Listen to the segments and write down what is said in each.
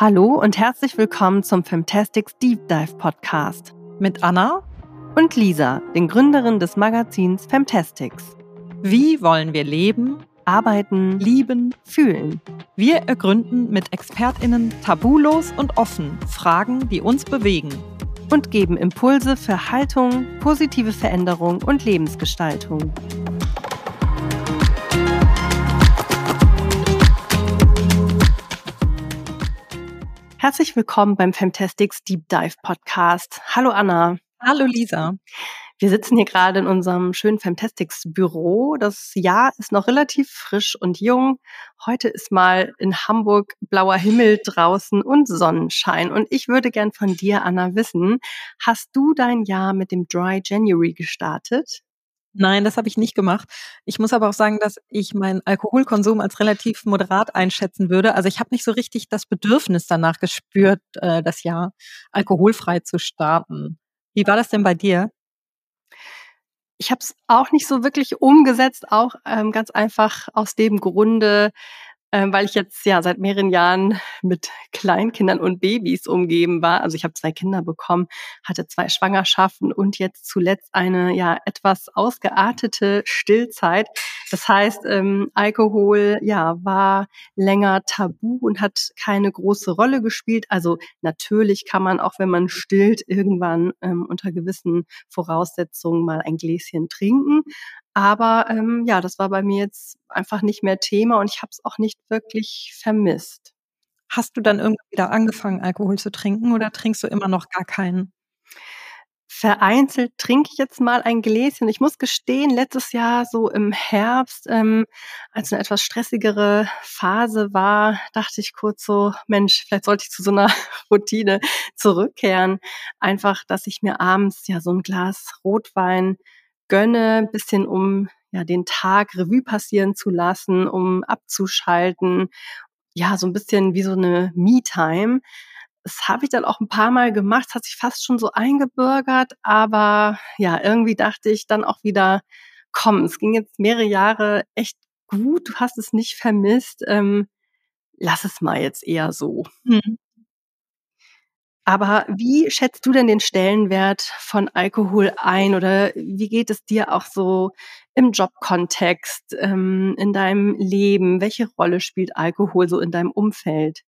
Hallo und herzlich willkommen zum Fantastics Deep Dive Podcast mit Anna und Lisa, den Gründerinnen des Magazins Fantastics. Wie wollen wir leben, arbeiten, lieben, fühlen? Wir ergründen mit ExpertInnen tabulos und offen Fragen, die uns bewegen. Und geben Impulse für Haltung, positive Veränderung und Lebensgestaltung. Herzlich willkommen beim Fantastics Deep Dive Podcast. Hallo Anna. Hallo Lisa. Wir sitzen hier gerade in unserem schönen Fantastics Büro. Das Jahr ist noch relativ frisch und jung. Heute ist mal in Hamburg blauer Himmel draußen und Sonnenschein. Und ich würde gern von dir, Anna, wissen, hast du dein Jahr mit dem Dry January gestartet? Nein, das habe ich nicht gemacht. Ich muss aber auch sagen, dass ich meinen Alkoholkonsum als relativ moderat einschätzen würde. Also ich habe nicht so richtig das Bedürfnis danach gespürt, äh, das Jahr alkoholfrei zu starten. Wie war das denn bei dir? Ich habe es auch nicht so wirklich umgesetzt, auch ähm, ganz einfach aus dem Grunde, weil ich jetzt ja seit mehreren Jahren mit Kleinkindern und Babys umgeben war. Also ich habe zwei Kinder bekommen, hatte zwei Schwangerschaften und jetzt zuletzt eine ja etwas ausgeartete Stillzeit. Das heißt, ähm, Alkohol ja war länger tabu und hat keine große Rolle gespielt. Also natürlich kann man auch, wenn man stillt, irgendwann ähm, unter gewissen Voraussetzungen mal ein Gläschen trinken. Aber ähm, ja, das war bei mir jetzt einfach nicht mehr Thema und ich habe es auch nicht wirklich vermisst. Hast du dann irgendwie wieder angefangen, Alkohol zu trinken oder trinkst du immer noch gar keinen? Vereinzelt trinke ich jetzt mal ein Gläschen. Ich muss gestehen, letztes Jahr so im Herbst, ähm, als eine etwas stressigere Phase war, dachte ich kurz so, Mensch, vielleicht sollte ich zu so einer Routine zurückkehren. Einfach, dass ich mir abends ja so ein Glas Rotwein gönne, bisschen um ja den Tag Revue passieren zu lassen, um abzuschalten. Ja, so ein bisschen wie so eine Me-Time. Das habe ich dann auch ein paar Mal gemacht, hat sich fast schon so eingebürgert, aber ja, irgendwie dachte ich dann auch wieder, komm, es ging jetzt mehrere Jahre echt gut, du hast es nicht vermisst, ähm, lass es mal jetzt eher so. Mhm. Aber wie schätzt du denn den Stellenwert von Alkohol ein oder wie geht es dir auch so im Jobkontext, ähm, in deinem Leben? Welche Rolle spielt Alkohol so in deinem Umfeld?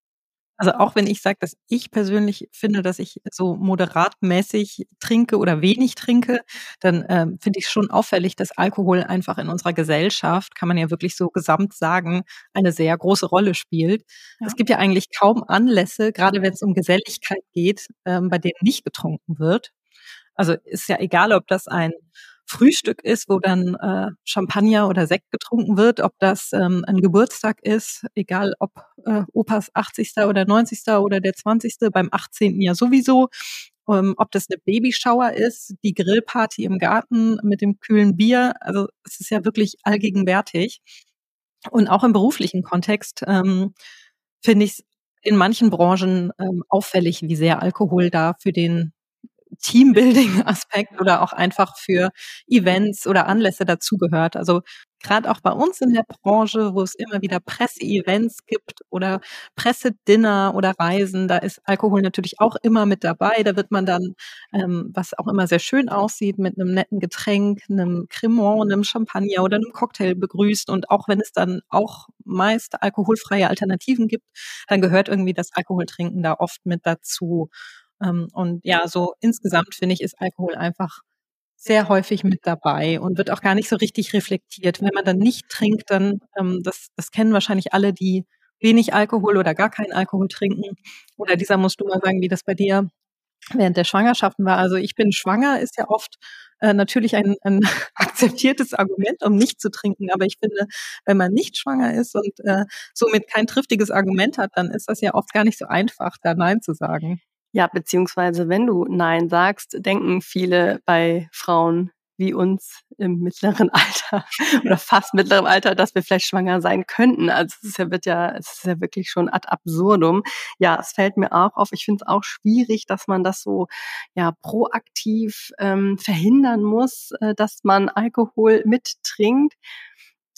Also auch wenn ich sage, dass ich persönlich finde, dass ich so moderatmäßig trinke oder wenig trinke, dann ähm, finde ich schon auffällig, dass Alkohol einfach in unserer Gesellschaft, kann man ja wirklich so gesamt sagen, eine sehr große Rolle spielt. Ja. Es gibt ja eigentlich kaum Anlässe, gerade wenn es um Geselligkeit geht, ähm, bei denen nicht getrunken wird. Also ist ja egal, ob das ein Frühstück ist, wo dann äh, Champagner oder Sekt getrunken wird, ob das ähm, ein Geburtstag ist, egal ob äh, Opas 80. oder 90. oder der 20. beim 18. ja sowieso, ähm, ob das eine Babyshower ist, die Grillparty im Garten mit dem kühlen Bier, also es ist ja wirklich allgegenwärtig. Und auch im beruflichen Kontext ähm, finde ich es in manchen Branchen ähm, auffällig, wie sehr Alkohol da für den Teambuilding-Aspekt oder auch einfach für Events oder Anlässe dazugehört. Also gerade auch bei uns in der Branche, wo es immer wieder Presseevents gibt oder Pressedinner oder Reisen, da ist Alkohol natürlich auch immer mit dabei. Da wird man dann, ähm, was auch immer sehr schön aussieht, mit einem netten Getränk, einem Cremant, einem Champagner oder einem Cocktail begrüßt. Und auch wenn es dann auch meist alkoholfreie Alternativen gibt, dann gehört irgendwie das Alkoholtrinken da oft mit dazu. Ähm, und ja, so insgesamt finde ich, ist Alkohol einfach sehr häufig mit dabei und wird auch gar nicht so richtig reflektiert. Wenn man dann nicht trinkt, dann, ähm, das, das kennen wahrscheinlich alle, die wenig Alkohol oder gar keinen Alkohol trinken. Oder dieser musst du mal sagen, wie das bei dir während der Schwangerschaften war. Also ich bin schwanger, ist ja oft äh, natürlich ein, ein akzeptiertes Argument, um nicht zu trinken. Aber ich finde, wenn man nicht schwanger ist und äh, somit kein triftiges Argument hat, dann ist das ja oft gar nicht so einfach, da Nein zu sagen. Ja, beziehungsweise wenn du Nein sagst, denken viele bei Frauen wie uns im mittleren Alter oder fast mittleren Alter, dass wir vielleicht schwanger sein könnten. Also es ist ja, wird ja, es ist ja wirklich schon ad absurdum. Ja, es fällt mir auch auf. Ich finde es auch schwierig, dass man das so ja proaktiv ähm, verhindern muss, äh, dass man Alkohol mittrinkt.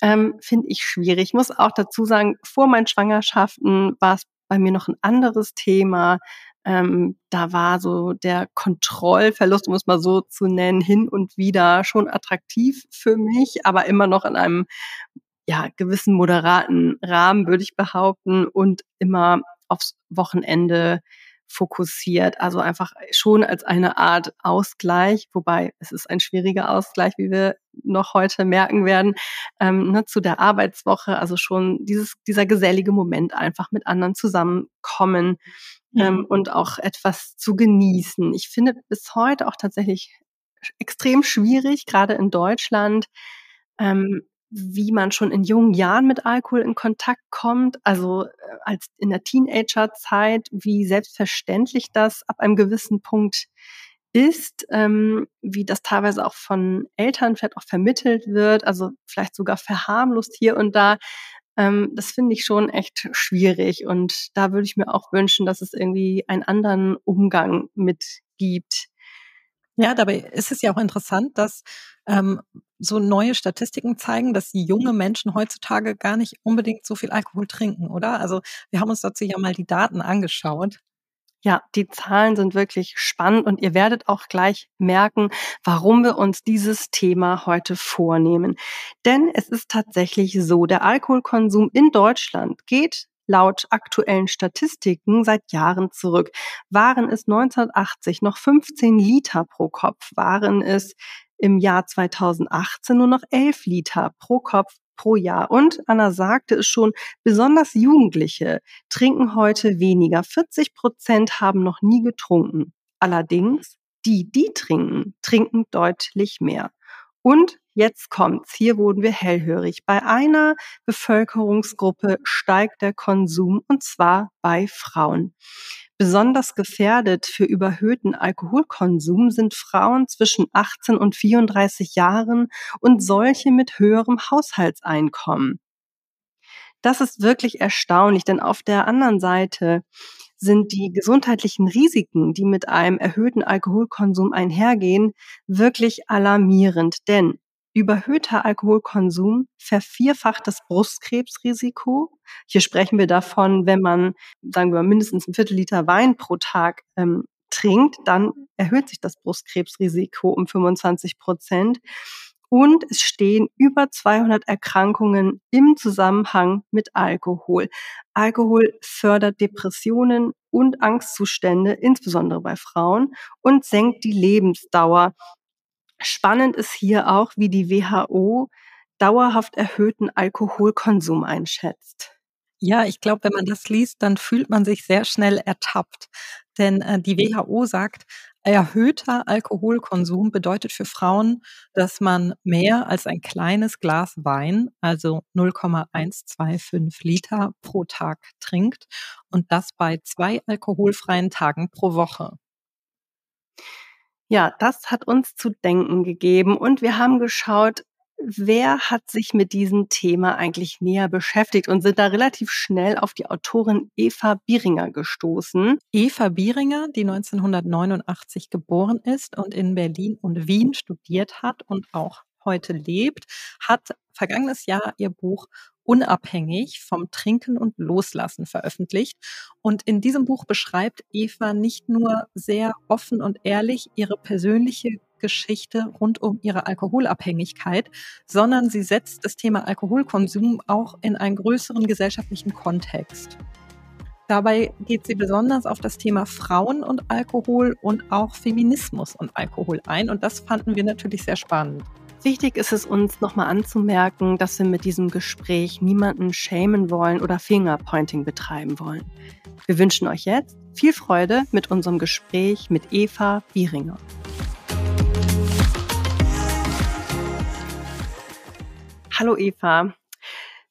ähm, finde ich schwierig. Ich muss auch dazu sagen, vor meinen Schwangerschaften war es bei mir noch ein anderes Thema. Ähm, da war so der Kontrollverlust, um es mal so zu nennen, hin und wieder schon attraktiv für mich, aber immer noch in einem ja, gewissen moderaten Rahmen, würde ich behaupten, und immer aufs Wochenende fokussiert. Also einfach schon als eine Art Ausgleich, wobei es ist ein schwieriger Ausgleich, wie wir noch heute merken werden, ähm, ne, zu der Arbeitswoche. Also schon dieses, dieser gesellige Moment einfach mit anderen zusammenkommen ähm, mhm. und auch etwas zu genießen. Ich finde bis heute auch tatsächlich extrem schwierig, gerade in Deutschland, ähm, wie man schon in jungen Jahren mit Alkohol in Kontakt kommt, also äh, als in der Teenagerzeit, wie selbstverständlich das ab einem gewissen Punkt ist, ähm, wie das teilweise auch von Eltern vielleicht auch vermittelt wird, also vielleicht sogar verharmlost hier und da. Ähm, das finde ich schon echt schwierig und da würde ich mir auch wünschen, dass es irgendwie einen anderen Umgang mit gibt. Ja, dabei ist es ja auch interessant, dass ähm, so neue Statistiken zeigen, dass junge Menschen heutzutage gar nicht unbedingt so viel Alkohol trinken, oder? Also wir haben uns dazu ja mal die Daten angeschaut. Ja, die Zahlen sind wirklich spannend und ihr werdet auch gleich merken, warum wir uns dieses Thema heute vornehmen. Denn es ist tatsächlich so, der Alkoholkonsum in Deutschland geht laut aktuellen Statistiken seit Jahren zurück. Waren es 1980 noch 15 Liter pro Kopf, waren es im Jahr 2018 nur noch 11 Liter pro Kopf pro Jahr. Und Anna sagte es schon, besonders Jugendliche trinken heute weniger. 40 Prozent haben noch nie getrunken. Allerdings, die, die trinken, trinken deutlich mehr. Und jetzt kommt's. Hier wurden wir hellhörig. Bei einer Bevölkerungsgruppe steigt der Konsum und zwar bei Frauen. Besonders gefährdet für überhöhten Alkoholkonsum sind Frauen zwischen 18 und 34 Jahren und solche mit höherem Haushaltseinkommen. Das ist wirklich erstaunlich, denn auf der anderen Seite sind die gesundheitlichen Risiken, die mit einem erhöhten Alkoholkonsum einhergehen, wirklich alarmierend. Denn überhöhter Alkoholkonsum vervierfacht das Brustkrebsrisiko. Hier sprechen wir davon, wenn man, sagen wir, mindestens ein Viertel Liter Wein pro Tag ähm, trinkt, dann erhöht sich das Brustkrebsrisiko um 25 Prozent und es stehen über 200 Erkrankungen im Zusammenhang mit Alkohol. Alkohol fördert Depressionen und Angstzustände, insbesondere bei Frauen, und senkt die Lebensdauer. Spannend ist hier auch, wie die WHO dauerhaft erhöhten Alkoholkonsum einschätzt. Ja, ich glaube, wenn man das liest, dann fühlt man sich sehr schnell ertappt. Denn äh, die WHO sagt, erhöhter Alkoholkonsum bedeutet für Frauen, dass man mehr als ein kleines Glas Wein, also 0,125 Liter pro Tag trinkt und das bei zwei alkoholfreien Tagen pro Woche. Ja, das hat uns zu denken gegeben und wir haben geschaut, Wer hat sich mit diesem Thema eigentlich näher beschäftigt und sind da relativ schnell auf die Autorin Eva Bieringer gestoßen? Eva Bieringer, die 1989 geboren ist und in Berlin und Wien studiert hat und auch heute lebt, hat vergangenes Jahr ihr Buch unabhängig vom Trinken und Loslassen veröffentlicht. Und in diesem Buch beschreibt Eva nicht nur sehr offen und ehrlich ihre persönliche Geschichte rund um ihre Alkoholabhängigkeit, sondern sie setzt das Thema Alkoholkonsum auch in einen größeren gesellschaftlichen Kontext. Dabei geht sie besonders auf das Thema Frauen und Alkohol und auch Feminismus und Alkohol ein. Und das fanden wir natürlich sehr spannend. Wichtig ist es uns nochmal anzumerken, dass wir mit diesem Gespräch niemanden schämen wollen oder Fingerpointing betreiben wollen. Wir wünschen euch jetzt viel Freude mit unserem Gespräch mit Eva Bieringer. Hallo Eva.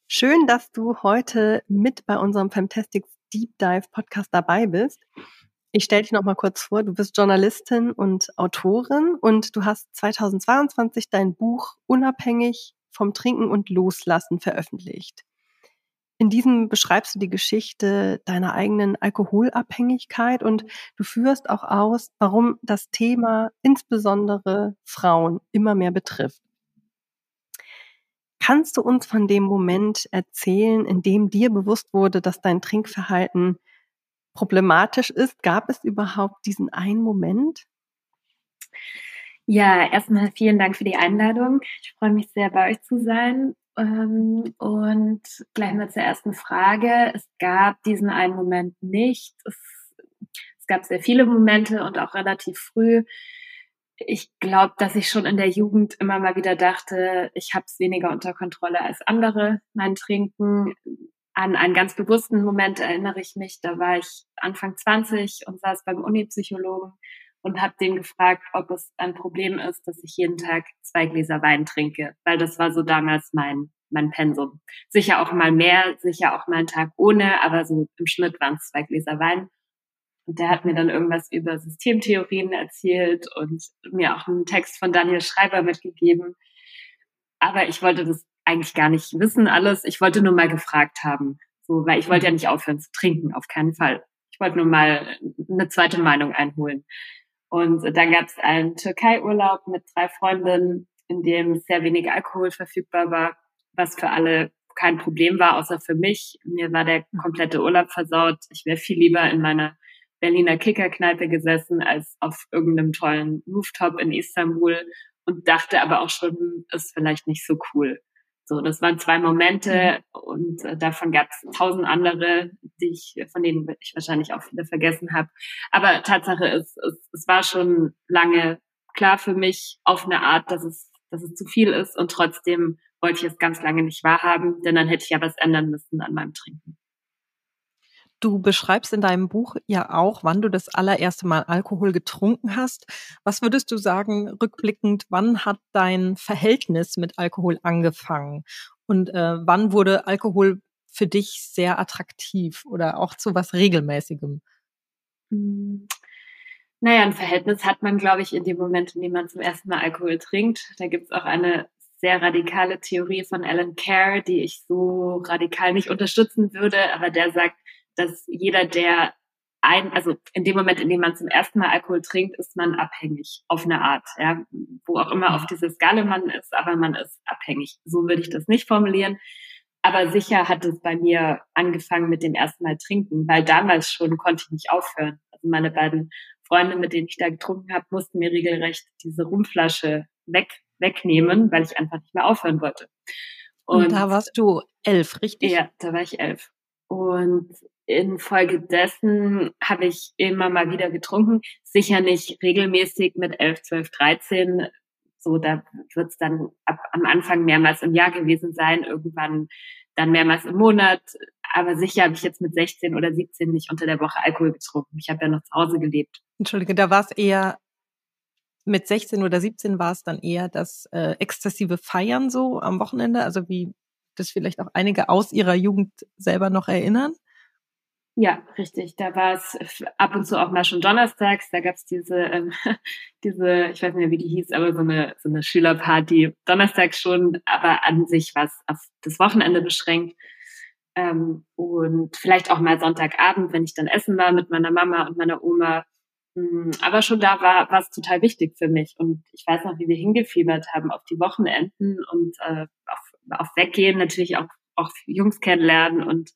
Schön, dass du heute mit bei unserem Fantastic Deep Dive Podcast dabei bist. Ich stelle dich noch mal kurz vor. Du bist Journalistin und Autorin und du hast 2022 dein Buch Unabhängig vom Trinken und Loslassen veröffentlicht. In diesem beschreibst du die Geschichte deiner eigenen Alkoholabhängigkeit und du führst auch aus, warum das Thema insbesondere Frauen immer mehr betrifft. Kannst du uns von dem Moment erzählen, in dem dir bewusst wurde, dass dein Trinkverhalten problematisch ist? Gab es überhaupt diesen einen Moment? Ja, erstmal vielen Dank für die Einladung. Ich freue mich sehr, bei euch zu sein. Ähm, und gleich mal zur ersten Frage. Es gab diesen einen Moment nicht. Es, es gab sehr viele Momente und auch relativ früh. Ich glaube, dass ich schon in der Jugend immer mal wieder dachte, ich habe es weniger unter Kontrolle als andere, mein Trinken. An einen ganz bewussten Moment erinnere ich mich. Da war ich Anfang 20 und saß beim Unipsychologen und habe den gefragt, ob es ein Problem ist, dass ich jeden Tag zwei Gläser Wein trinke, weil das war so damals mein mein Pensum. Sicher auch mal mehr, sicher auch mal einen Tag ohne, aber so im Schnitt waren es zwei Gläser Wein. Und der hat mir dann irgendwas über Systemtheorien erzählt und mir auch einen Text von Daniel Schreiber mitgegeben. Aber ich wollte das eigentlich gar nicht wissen alles. Ich wollte nur mal gefragt haben. So, weil ich wollte ja nicht aufhören zu trinken, auf keinen Fall. Ich wollte nur mal eine zweite Meinung einholen. Und dann gab es einen Türkei-Urlaub mit drei Freundinnen, in dem sehr wenig Alkohol verfügbar war, was für alle kein Problem war, außer für mich. Mir war der komplette Urlaub versaut. Ich wäre viel lieber in meiner Berliner Kickerkneipe gesessen als auf irgendeinem tollen Rooftop in Istanbul und dachte aber auch schon, ist vielleicht nicht so cool. So, das waren zwei Momente mhm. und äh, davon gab es tausend andere, die ich, von denen ich wahrscheinlich auch viele vergessen habe. Aber Tatsache ist, es, es war schon lange klar für mich auf eine Art, dass es, dass es zu viel ist und trotzdem wollte ich es ganz lange nicht wahrhaben, denn dann hätte ich ja was ändern müssen an meinem Trinken. Du beschreibst in deinem Buch ja auch, wann du das allererste Mal Alkohol getrunken hast. Was würdest du sagen, rückblickend, wann hat dein Verhältnis mit Alkohol angefangen? Und äh, wann wurde Alkohol für dich sehr attraktiv oder auch zu was Regelmäßigem? Hm. Naja, ein Verhältnis hat man, glaube ich, in dem Moment, in dem man zum ersten Mal Alkohol trinkt. Da gibt es auch eine sehr radikale Theorie von Alan Kerr, die ich so radikal nicht unterstützen würde, aber der sagt, dass jeder, der ein, also in dem Moment, in dem man zum ersten Mal Alkohol trinkt, ist man abhängig auf eine Art, ja, wo auch immer auf dieser Skala man ist, aber man ist abhängig. So würde ich das nicht formulieren. Aber sicher hat es bei mir angefangen mit dem ersten Mal trinken, weil damals schon konnte ich nicht aufhören. Also meine beiden Freunde, mit denen ich da getrunken habe, mussten mir regelrecht diese Rumflasche weg, wegnehmen, weil ich einfach nicht mehr aufhören wollte. Und, Und da warst du elf, richtig? Ja, da war ich elf. Und infolgedessen habe ich immer mal wieder getrunken. Sicher nicht regelmäßig mit 11, 12, 13. So, da wird es dann ab, am Anfang mehrmals im Jahr gewesen sein, irgendwann dann mehrmals im Monat. Aber sicher habe ich jetzt mit 16 oder 17 nicht unter der Woche Alkohol getrunken. Ich habe ja noch zu Hause gelebt. Entschuldige, da war es eher mit 16 oder 17 war es dann eher das äh, exzessive Feiern so am Wochenende, also wie das vielleicht auch einige aus ihrer Jugend selber noch erinnern? Ja, richtig. Da war es ab und zu auch mal schon donnerstags. Da gab es diese, ähm, diese, ich weiß nicht mehr, wie die hieß, aber so eine, so eine Schülerparty. Donnerstags schon, aber an sich war es auf das Wochenende beschränkt. Ähm, und vielleicht auch mal Sonntagabend, wenn ich dann essen war mit meiner Mama und meiner Oma. Hm, aber schon da war war es total wichtig für mich. Und ich weiß noch, wie wir hingefiebert haben auf die Wochenenden und äh, auf, auf Weggehen, natürlich auch, auch Jungs kennenlernen und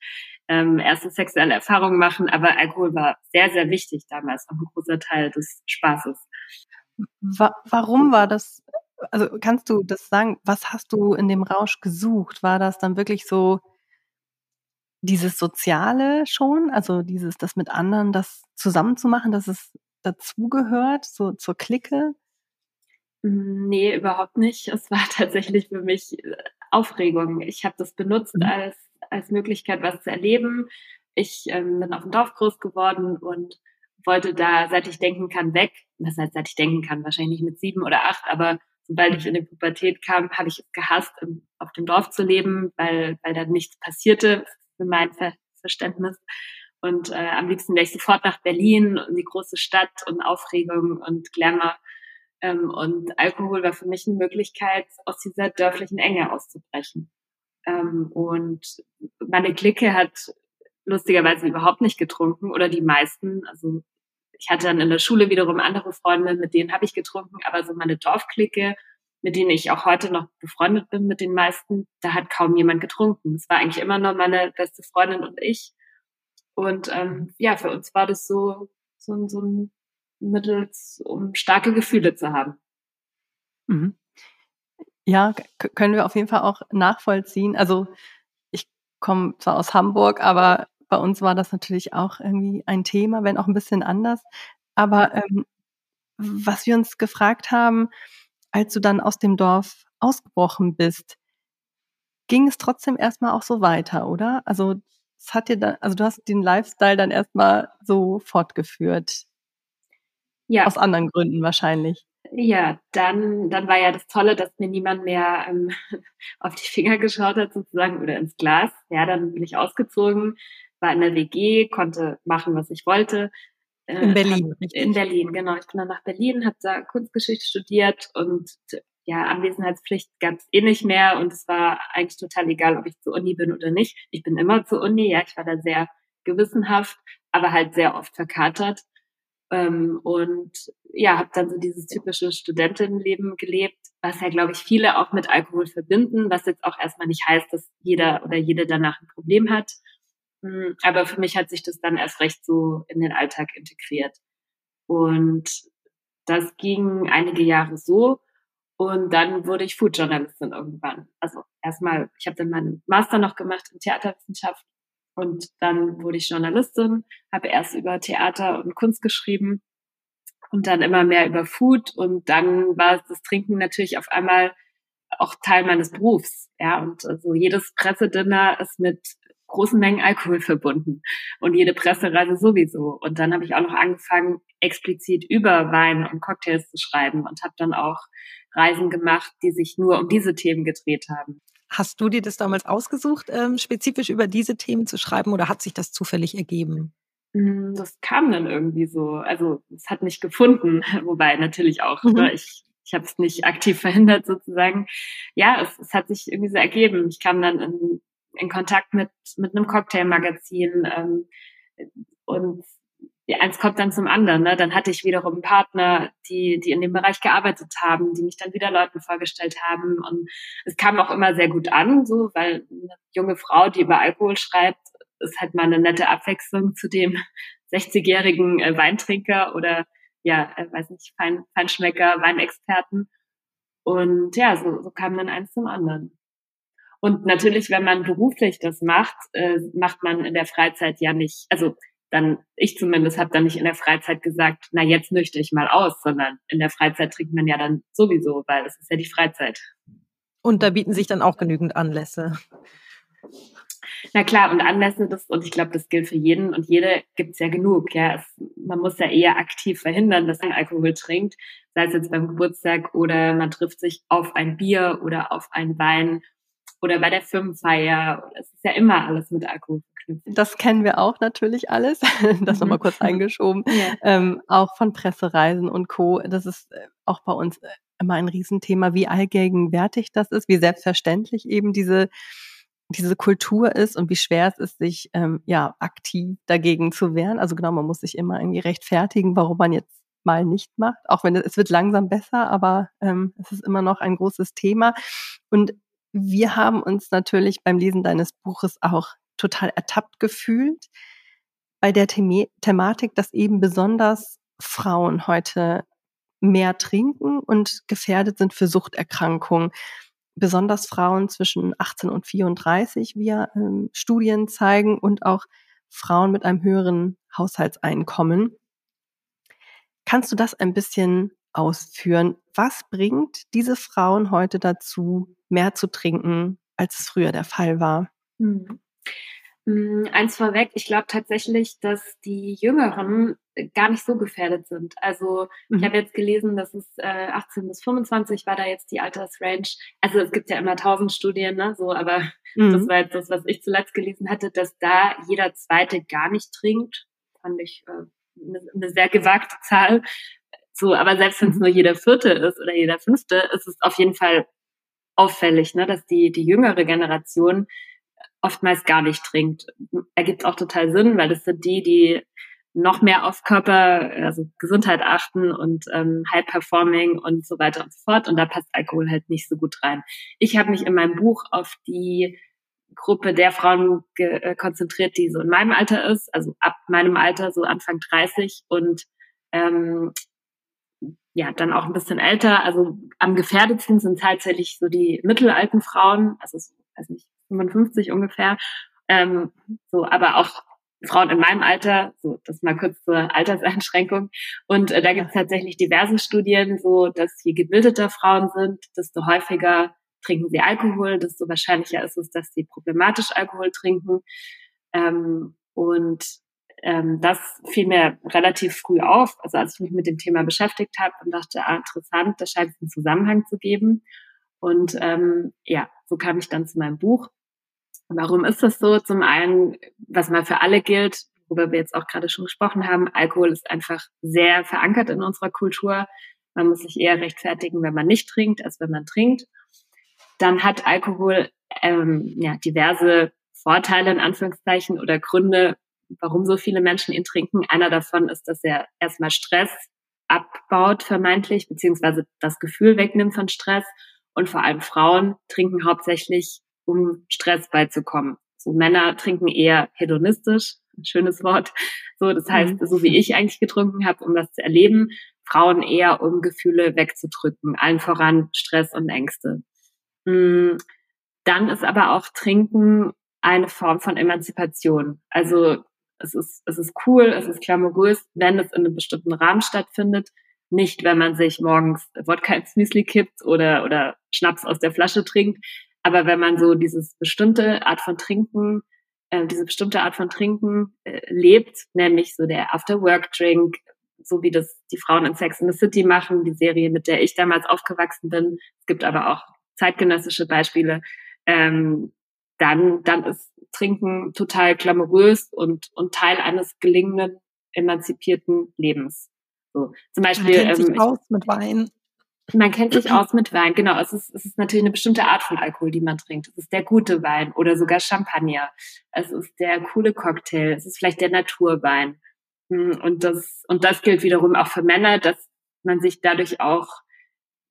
ähm, erste sexuelle Erfahrungen machen, aber Alkohol war sehr, sehr wichtig damals, auch ein großer Teil des Spaßes. Wa warum war das, also kannst du das sagen, was hast du in dem Rausch gesucht? War das dann wirklich so dieses Soziale schon, also dieses, das mit anderen, das zusammenzumachen, dass es dazugehört, so zur Clique? Nee, überhaupt nicht. Es war tatsächlich für mich äh, Aufregung. Ich habe das benutzt mhm. als als Möglichkeit, was zu erleben. Ich ähm, bin auf dem Dorf groß geworden und wollte da, seit ich denken kann, weg. Was heißt, seit ich denken kann? Wahrscheinlich nicht mit sieben oder acht, aber sobald ich in die Pubertät kam, habe ich es gehasst, auf dem Dorf zu leben, weil, weil da nichts passierte, für mein Ver Verständnis. Und äh, am liebsten wäre ich sofort nach Berlin und die große Stadt und Aufregung und Glamour. Ähm, und Alkohol war für mich eine Möglichkeit, aus dieser dörflichen Enge auszubrechen. Ähm, und meine Clique hat lustigerweise überhaupt nicht getrunken oder die meisten. Also ich hatte dann in der Schule wiederum andere Freunde, mit denen habe ich getrunken, aber so meine Dorfklicke, mit denen ich auch heute noch befreundet bin, mit den meisten, da hat kaum jemand getrunken. Es war eigentlich immer nur meine beste Freundin und ich. Und ähm, ja, für uns war das so, so, so ein Mittel, um starke Gefühle zu haben. Mhm. Ja, können wir auf jeden Fall auch nachvollziehen. Also ich komme zwar aus Hamburg, aber bei uns war das natürlich auch irgendwie ein Thema, wenn auch ein bisschen anders. Aber ähm, was wir uns gefragt haben, als du dann aus dem Dorf ausgebrochen bist, ging es trotzdem erstmal auch so weiter, oder? Also es hat dir dann, also du hast den Lifestyle dann erstmal so fortgeführt. Ja. Aus anderen Gründen wahrscheinlich. Ja, dann, dann war ja das Tolle, dass mir niemand mehr ähm, auf die Finger geschaut hat sozusagen oder ins Glas. Ja, dann bin ich ausgezogen, war in der WG, konnte machen, was ich wollte. Äh, in Berlin, hab, In Berlin, genau. Ich bin dann nach Berlin, habe da Kunstgeschichte studiert und ja, Anwesenheitspflicht gab es eh nicht mehr und es war eigentlich total egal, ob ich zur Uni bin oder nicht. Ich bin immer zur Uni, ja, ich war da sehr gewissenhaft, aber halt sehr oft verkatert. Ähm, und ja, habe dann so dieses typische Studentinnenleben gelebt, was ja, glaube ich, viele auch mit Alkohol verbinden, was jetzt auch erstmal nicht heißt, dass jeder oder jede danach ein Problem hat. Hm, aber für mich hat sich das dann erst recht so in den Alltag integriert. Und das ging einige Jahre so. Und dann wurde ich Foodjournalistin irgendwann. Also erstmal, ich habe dann meinen Master noch gemacht in Theaterwissenschaft und dann wurde ich Journalistin, habe erst über Theater und Kunst geschrieben und dann immer mehr über Food und dann war das Trinken natürlich auf einmal auch Teil meines Berufs. Ja, und also jedes Pressedinner ist mit großen Mengen Alkohol verbunden und jede Pressereise sowieso. Und dann habe ich auch noch angefangen, explizit über Wein und Cocktails zu schreiben und habe dann auch Reisen gemacht, die sich nur um diese Themen gedreht haben. Hast du dir das damals ausgesucht, ähm, spezifisch über diese Themen zu schreiben oder hat sich das zufällig ergeben? Hm, das kam dann irgendwie so. Also es hat mich gefunden, wobei natürlich auch. Mhm. Ne, ich ich habe es nicht aktiv verhindert sozusagen. Ja, es, es hat sich irgendwie so ergeben. Ich kam dann in, in Kontakt mit mit einem Cocktailmagazin ähm, und eins kommt dann zum anderen. Ne? Dann hatte ich wiederum einen Partner, die, die in dem Bereich gearbeitet haben, die mich dann wieder Leuten vorgestellt haben. Und es kam auch immer sehr gut an, so, weil eine junge Frau, die über Alkohol schreibt, ist halt mal eine nette Abwechslung zu dem 60-jährigen äh, Weintrinker oder ja, äh, weiß nicht, Fein, Feinschmecker, Weinexperten. Und ja, so, so kam dann eins zum anderen. Und natürlich, wenn man beruflich das macht, äh, macht man in der Freizeit ja nicht, also dann, ich zumindest habe dann nicht in der Freizeit gesagt, na jetzt nüchte ich mal aus, sondern in der Freizeit trinkt man ja dann sowieso, weil es ist ja die Freizeit. Und da bieten sich dann auch genügend Anlässe. Na klar, und Anlässe, das, und ich glaube, das gilt für jeden und jede gibt's ja genug. Ja, es, man muss ja eher aktiv verhindern, dass man Alkohol trinkt, sei es jetzt beim Geburtstag oder man trifft sich auf ein Bier oder auf einen Wein oder bei der Firmenfeier. Es ist ja immer alles mit Alkohol das kennen wir auch natürlich alles. Das mhm. nochmal kurz eingeschoben. Ja. Ähm, auch von Pressereisen und Co. Das ist äh, auch bei uns äh, immer ein Riesenthema, wie allgegenwärtig das ist, wie selbstverständlich eben diese diese Kultur ist und wie schwer es ist, sich ähm, ja aktiv dagegen zu wehren. Also genau, man muss sich immer irgendwie rechtfertigen, warum man jetzt mal nicht macht. Auch wenn es, es wird langsam besser, aber ähm, es ist immer noch ein großes Thema. Und wir haben uns natürlich beim Lesen deines Buches auch total ertappt gefühlt bei der The Thematik, dass eben besonders Frauen heute mehr trinken und gefährdet sind für Suchterkrankungen. Besonders Frauen zwischen 18 und 34, wie ähm, Studien zeigen, und auch Frauen mit einem höheren Haushaltseinkommen. Kannst du das ein bisschen ausführen? Was bringt diese Frauen heute dazu, mehr zu trinken, als es früher der Fall war? Mhm. Eins vorweg, ich glaube tatsächlich, dass die Jüngeren gar nicht so gefährdet sind. Also mhm. ich habe jetzt gelesen, dass es äh, 18 bis 25 war da jetzt die Altersrange. Also es gibt ja immer tausend Studien, ne? So, aber mhm. das war jetzt das, was ich zuletzt gelesen hatte, dass da jeder Zweite gar nicht trinkt. Fand ich äh, eine, eine sehr gewagte Zahl. So, aber selbst wenn es mhm. nur jeder Vierte ist oder jeder Fünfte, ist es auf jeden Fall auffällig, ne, dass die die jüngere Generation oftmals gar nicht trinkt. Ergibt auch total Sinn, weil das sind die, die noch mehr auf Körper, also Gesundheit achten und ähm, High Performing und so weiter und so fort. Und da passt Alkohol halt nicht so gut rein. Ich habe mich in meinem Buch auf die Gruppe der Frauen äh, konzentriert, die so in meinem Alter ist, also ab meinem Alter, so Anfang 30 und ähm, ja, dann auch ein bisschen älter. Also am gefährdetsten sind tatsächlich so die mittelalten Frauen, also so, weiß nicht, 55 ungefähr. Ähm, so, aber auch Frauen in meinem Alter, so das mal kurz zur Alterseinschränkung. Und äh, da gibt es tatsächlich diverse Studien, so dass je gebildeter Frauen sind, desto häufiger trinken sie Alkohol, desto wahrscheinlicher ist es, dass sie problematisch Alkohol trinken. Ähm, und ähm, das fiel mir relativ früh auf, also als ich mich mit dem Thema beschäftigt habe und dachte, ah, interessant, da scheint es einen Zusammenhang zu geben. Und ähm, ja, so kam ich dann zu meinem Buch. Warum ist das so? Zum einen, was mal für alle gilt, worüber wir jetzt auch gerade schon gesprochen haben, Alkohol ist einfach sehr verankert in unserer Kultur. Man muss sich eher rechtfertigen, wenn man nicht trinkt, als wenn man trinkt. Dann hat Alkohol ähm, ja, diverse Vorteile in Anführungszeichen oder Gründe, warum so viele Menschen ihn trinken. Einer davon ist, dass er erstmal Stress abbaut, vermeintlich, beziehungsweise das Gefühl wegnimmt von Stress. Und vor allem Frauen trinken hauptsächlich, um Stress beizukommen. So Männer trinken eher hedonistisch, ein schönes Wort. So, das heißt, mhm. so wie ich eigentlich getrunken habe, um das zu erleben, Frauen eher, um Gefühle wegzudrücken, allen voran Stress und Ängste. Mm, dann ist aber auch Trinken eine Form von Emanzipation. Also es ist, es ist cool, es ist glamourös, wenn es in einem bestimmten Rahmen stattfindet. Nicht, wenn man sich morgens Wodka ins Müsli kippt oder, oder Schnaps aus der Flasche trinkt. Aber wenn man so dieses bestimmte Art von Trinken, äh, diese bestimmte Art von Trinken äh, lebt, nämlich so der After-Work-Drink, so wie das die Frauen in Sex in the City machen, die Serie, mit der ich damals aufgewachsen bin. Es gibt aber auch zeitgenössische Beispiele. Ähm, dann, dann ist Trinken total glamourös und, und Teil eines gelingenden, emanzipierten Lebens. So, zum Beispiel. Man kennt sich ähm, aus mit Wein. Man kennt sich aus mit Wein, genau. Es ist, es ist natürlich eine bestimmte Art von Alkohol, die man trinkt. Es ist der gute Wein oder sogar Champagner. Es ist der coole Cocktail. Es ist vielleicht der Naturwein. Hm, und das, und das gilt wiederum auch für Männer, dass man sich dadurch auch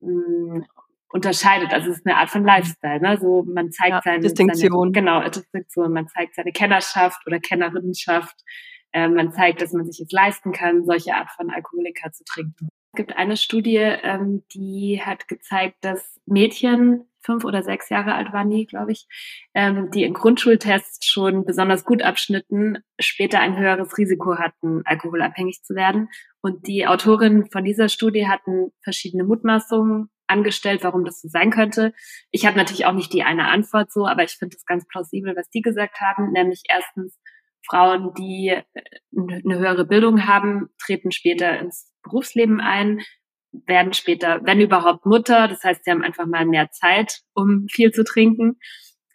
hm, unterscheidet. Also es ist eine Art von Lifestyle, ne? So man zeigt ja, seine Distinktion. Seine, genau, Distinktion. Man zeigt seine Kennerschaft oder Kennerinnenschaft. Äh, man zeigt, dass man sich es leisten kann, solche Art von Alkoholiker zu trinken. Es gibt eine Studie, ähm, die hat gezeigt, dass Mädchen, fünf oder sechs Jahre alt waren die, glaube ich, ähm, die in Grundschultests schon besonders gut abschnitten, später ein höheres Risiko hatten, alkoholabhängig zu werden. Und die Autorinnen von dieser Studie hatten verschiedene Mutmaßungen angestellt, warum das so sein könnte. Ich habe natürlich auch nicht die eine Antwort so, aber ich finde es ganz plausibel, was die gesagt haben, nämlich erstens Frauen, die äh, eine höhere Bildung haben, treten später ins Berufsleben ein, werden später, wenn überhaupt, Mutter. Das heißt, sie haben einfach mal mehr Zeit, um viel zu trinken.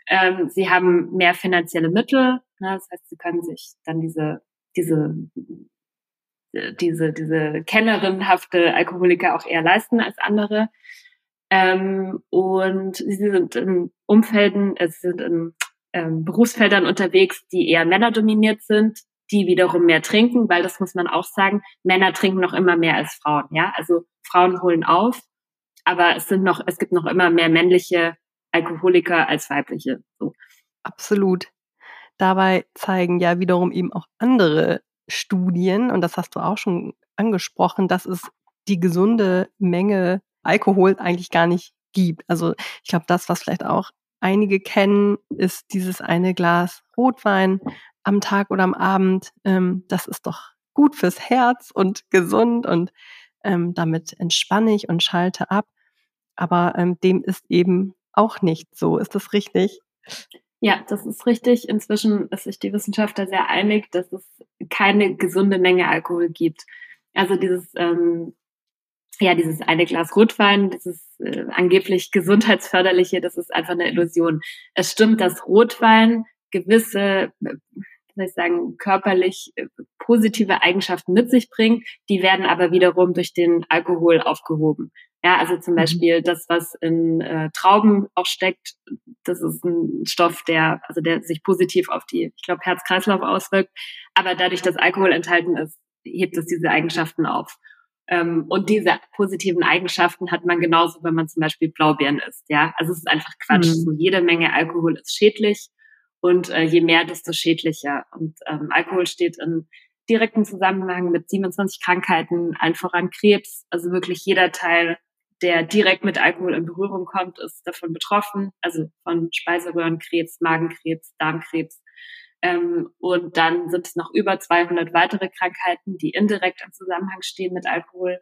Ähm, sie haben mehr finanzielle Mittel. Ne? Das heißt, sie können sich dann diese, diese diese, diese kennerinhafte Alkoholiker auch eher leisten als andere. Ähm, und sie sind in Umfelden, äh, sie sind in ähm, Berufsfeldern unterwegs, die eher männerdominiert sind, die wiederum mehr trinken, weil das muss man auch sagen, Männer trinken noch immer mehr als Frauen, ja. Also Frauen holen auf, aber es sind noch, es gibt noch immer mehr männliche Alkoholiker als weibliche. So. Absolut. Dabei zeigen ja wiederum eben auch andere Studien, und das hast du auch schon angesprochen, dass es die gesunde Menge Alkohol eigentlich gar nicht gibt. Also ich glaube, das, was vielleicht auch einige kennen, ist dieses eine Glas Rotwein am Tag oder am Abend. Ähm, das ist doch gut fürs Herz und gesund und ähm, damit entspanne ich und schalte ab. Aber ähm, dem ist eben auch nicht so. Ist das richtig? Ja, das ist richtig. Inzwischen ist sich die Wissenschaft da sehr einig, dass es keine gesunde Menge Alkohol gibt. Also dieses, ähm, ja, dieses eine Glas Rotwein, dieses äh, angeblich gesundheitsförderliche, das ist einfach eine Illusion. Es stimmt, dass Rotwein gewisse, wie soll ich sagen, körperlich äh, positive Eigenschaften mit sich bringt. Die werden aber wiederum durch den Alkohol aufgehoben. Ja, also zum mhm. Beispiel das, was in äh, Trauben auch steckt, das ist ein Stoff, der, also der sich positiv auf die, ich glaube, Herz-Kreislauf auswirkt. Aber dadurch, dass Alkohol enthalten ist, hebt es diese Eigenschaften auf. Ähm, und diese positiven Eigenschaften hat man genauso, wenn man zum Beispiel Blaubeeren isst. Ja, also es ist einfach Quatsch. Mhm. So jede Menge Alkohol ist schädlich und äh, je mehr, desto schädlicher. Und ähm, Alkohol steht in direkten Zusammenhang mit 27 Krankheiten, allen voran Krebs. Also wirklich jeder Teil, der direkt mit Alkohol in Berührung kommt, ist davon betroffen. Also von Speiseröhrenkrebs, Magenkrebs, Darmkrebs. Ähm, und dann sind es noch über 200 weitere Krankheiten, die indirekt im Zusammenhang stehen mit Alkohol.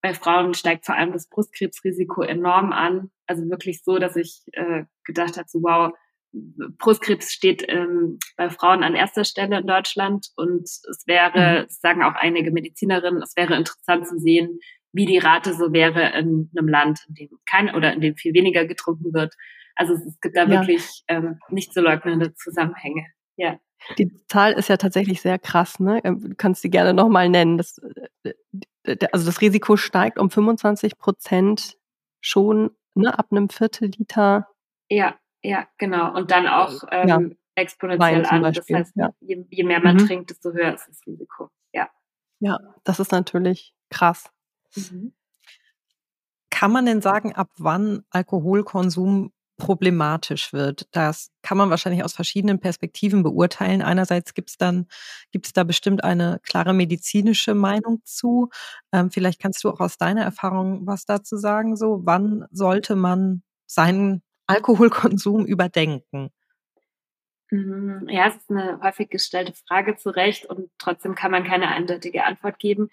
Bei Frauen steigt vor allem das Brustkrebsrisiko enorm an. Also wirklich so, dass ich äh, gedacht habe, so wow, Brustkrebs steht ähm, bei Frauen an erster Stelle in Deutschland und es wäre, mhm. sagen auch einige Medizinerinnen, es wäre interessant zu sehen, wie die Rate so wäre in einem Land, in dem kein oder in dem viel weniger getrunken wird. Also es, gibt da ja. wirklich ähm, nicht zu leugnende Zusammenhänge. Ja. Die Zahl ist ja tatsächlich sehr krass, ne? Ähm, du kannst sie gerne nochmal nennen. Das, äh, also das Risiko steigt um 25 Prozent schon ne, ab einem Viertel Liter. Ja, ja, genau. Und dann auch ähm, ja. exponentiell an. Das heißt, ja. je, je, mehr man mhm. trinkt, desto höher ist das Risiko. Ja. Ja, das ist natürlich krass. Mhm. Kann man denn sagen, ab wann Alkoholkonsum problematisch wird. Das kann man wahrscheinlich aus verschiedenen Perspektiven beurteilen. Einerseits gibt es dann, gibt es da bestimmt eine klare medizinische Meinung zu. Ähm, vielleicht kannst du auch aus deiner Erfahrung was dazu sagen. So, wann sollte man seinen Alkoholkonsum überdenken? Mhm. Ja, es ist eine häufig gestellte Frage zu Recht und trotzdem kann man keine eindeutige Antwort geben.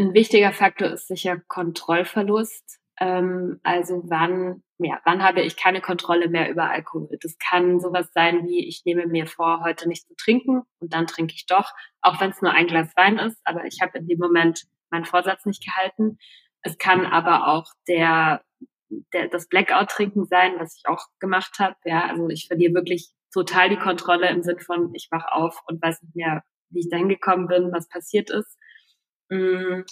Ein wichtiger Faktor ist sicher Kontrollverlust. Ähm, also wann, ja, wann habe ich keine Kontrolle mehr über Alkohol? Das kann sowas sein wie, ich nehme mir vor, heute nicht zu trinken und dann trinke ich doch, auch wenn es nur ein Glas Wein ist, aber ich habe in dem Moment meinen Vorsatz nicht gehalten. Es kann aber auch der, der das Blackout-Trinken sein, was ich auch gemacht habe. Ja, also ich verliere wirklich total die Kontrolle im Sinn von, ich wach auf und weiß nicht mehr, wie ich dahin gekommen bin, was passiert ist. Mm,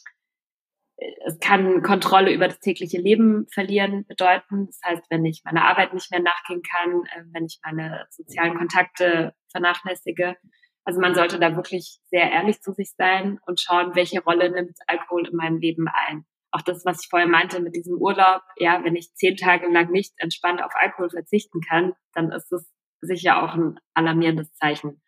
es kann Kontrolle über das tägliche Leben verlieren bedeuten. Das heißt, wenn ich meiner Arbeit nicht mehr nachgehen kann, äh, wenn ich meine sozialen Kontakte vernachlässige. Also man sollte da wirklich sehr ehrlich zu sich sein und schauen, welche Rolle nimmt Alkohol in meinem Leben ein. Auch das, was ich vorher meinte mit diesem Urlaub, ja, wenn ich zehn Tage lang nicht entspannt auf Alkohol verzichten kann, dann ist das sicher auch ein alarmierendes Zeichen.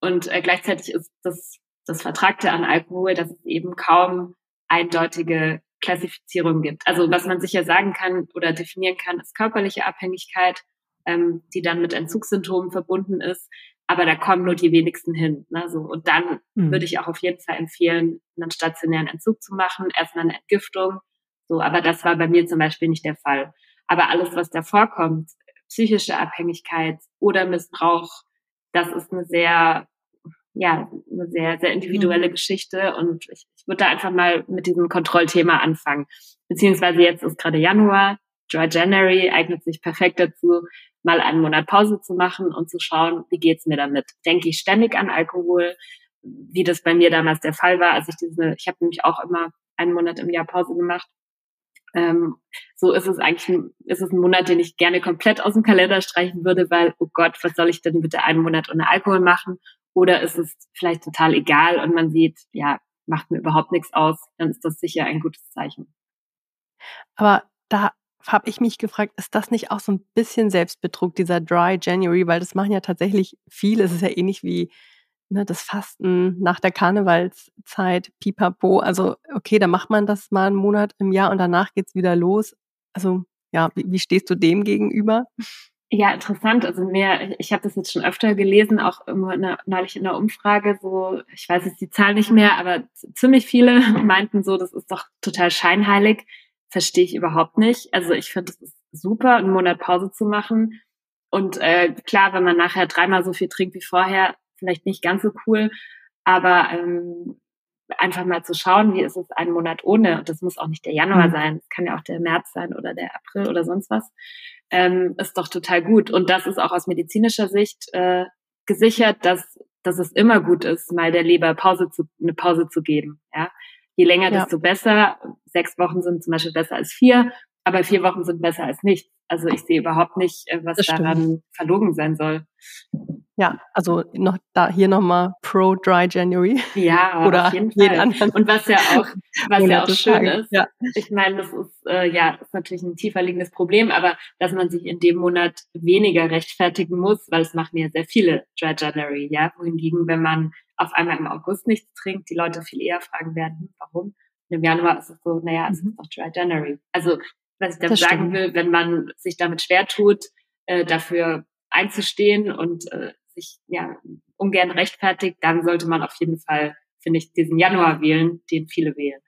Und äh, gleichzeitig ist das, das Vertragte an Alkohol, dass es eben kaum eindeutige Klassifizierung gibt. Also was man sicher sagen kann oder definieren kann, ist körperliche Abhängigkeit, ähm, die dann mit Entzugssymptomen verbunden ist. Aber da kommen nur die wenigsten hin. Ne? So, und dann mhm. würde ich auch auf jeden Fall empfehlen, einen stationären Entzug zu machen, erstmal eine Entgiftung. So, aber das war bei mir zum Beispiel nicht der Fall. Aber alles, was davor kommt, psychische Abhängigkeit oder Missbrauch, das ist eine sehr ja, eine sehr, sehr individuelle mhm. Geschichte und ich, ich würde da einfach mal mit diesem Kontrollthema anfangen. Beziehungsweise jetzt ist gerade Januar, Dry January eignet sich perfekt dazu, mal einen Monat Pause zu machen und zu schauen, wie geht's mir damit? Denke ich ständig an Alkohol, wie das bei mir damals der Fall war, als ich diese, ich habe nämlich auch immer einen Monat im Jahr Pause gemacht. Ähm, so ist es eigentlich, ist es ein Monat, den ich gerne komplett aus dem Kalender streichen würde, weil, oh Gott, was soll ich denn bitte einen Monat ohne Alkohol machen? Oder ist es vielleicht total egal und man sieht, ja, macht mir überhaupt nichts aus, dann ist das sicher ein gutes Zeichen. Aber da habe ich mich gefragt, ist das nicht auch so ein bisschen Selbstbetrug, dieser Dry January, weil das machen ja tatsächlich viele. Es ist ja ähnlich wie ne, das Fasten nach der Karnevalszeit, pipapo. Also okay, da macht man das mal einen Monat im Jahr und danach geht's wieder los. Also ja, wie, wie stehst du dem gegenüber? Ja, interessant. Also mir, ich habe das jetzt schon öfter gelesen, auch neulich in der Umfrage, so, ich weiß jetzt die Zahl nicht mehr, aber ziemlich viele meinten so, das ist doch total scheinheilig. Verstehe ich überhaupt nicht. Also ich finde, es ist super, einen Monat Pause zu machen. Und äh, klar, wenn man nachher dreimal so viel trinkt wie vorher, vielleicht nicht ganz so cool. Aber ähm, einfach mal zu schauen, wie ist es einen Monat ohne. Und das muss auch nicht der Januar mhm. sein. Es kann ja auch der März sein oder der April oder sonst was ähm, ist doch total gut. Und das ist auch aus medizinischer Sicht äh, gesichert, dass, dass es immer gut ist, mal der Leber Pause zu, eine Pause zu geben. Ja? je länger, ja. desto besser. Sechs Wochen sind zum Beispiel besser als vier, aber vier Wochen sind besser als nichts. Also ich sehe überhaupt nicht, äh, was daran verlogen sein soll. Ja, also noch da hier nochmal pro Dry January. Ja, oder auf jeden Fall. Anderen Und was ja auch, was ja auch schön ist, ja. ich meine, das ist äh, ja ist natürlich ein tiefer liegendes Problem, aber dass man sich in dem Monat weniger rechtfertigen muss, weil es machen ja sehr viele Dry January, ja. Wohingegen, wenn man auf einmal im August nichts trinkt, die Leute viel eher fragen werden, warum? Und im Januar ist es so, naja, es mhm. ist doch Dry January. Also was ich damit sagen will, wenn man sich damit schwer tut, äh, dafür einzustehen und äh, sich ja ungern rechtfertigt, dann sollte man auf jeden Fall, finde ich, diesen Januar wählen, den viele wählen.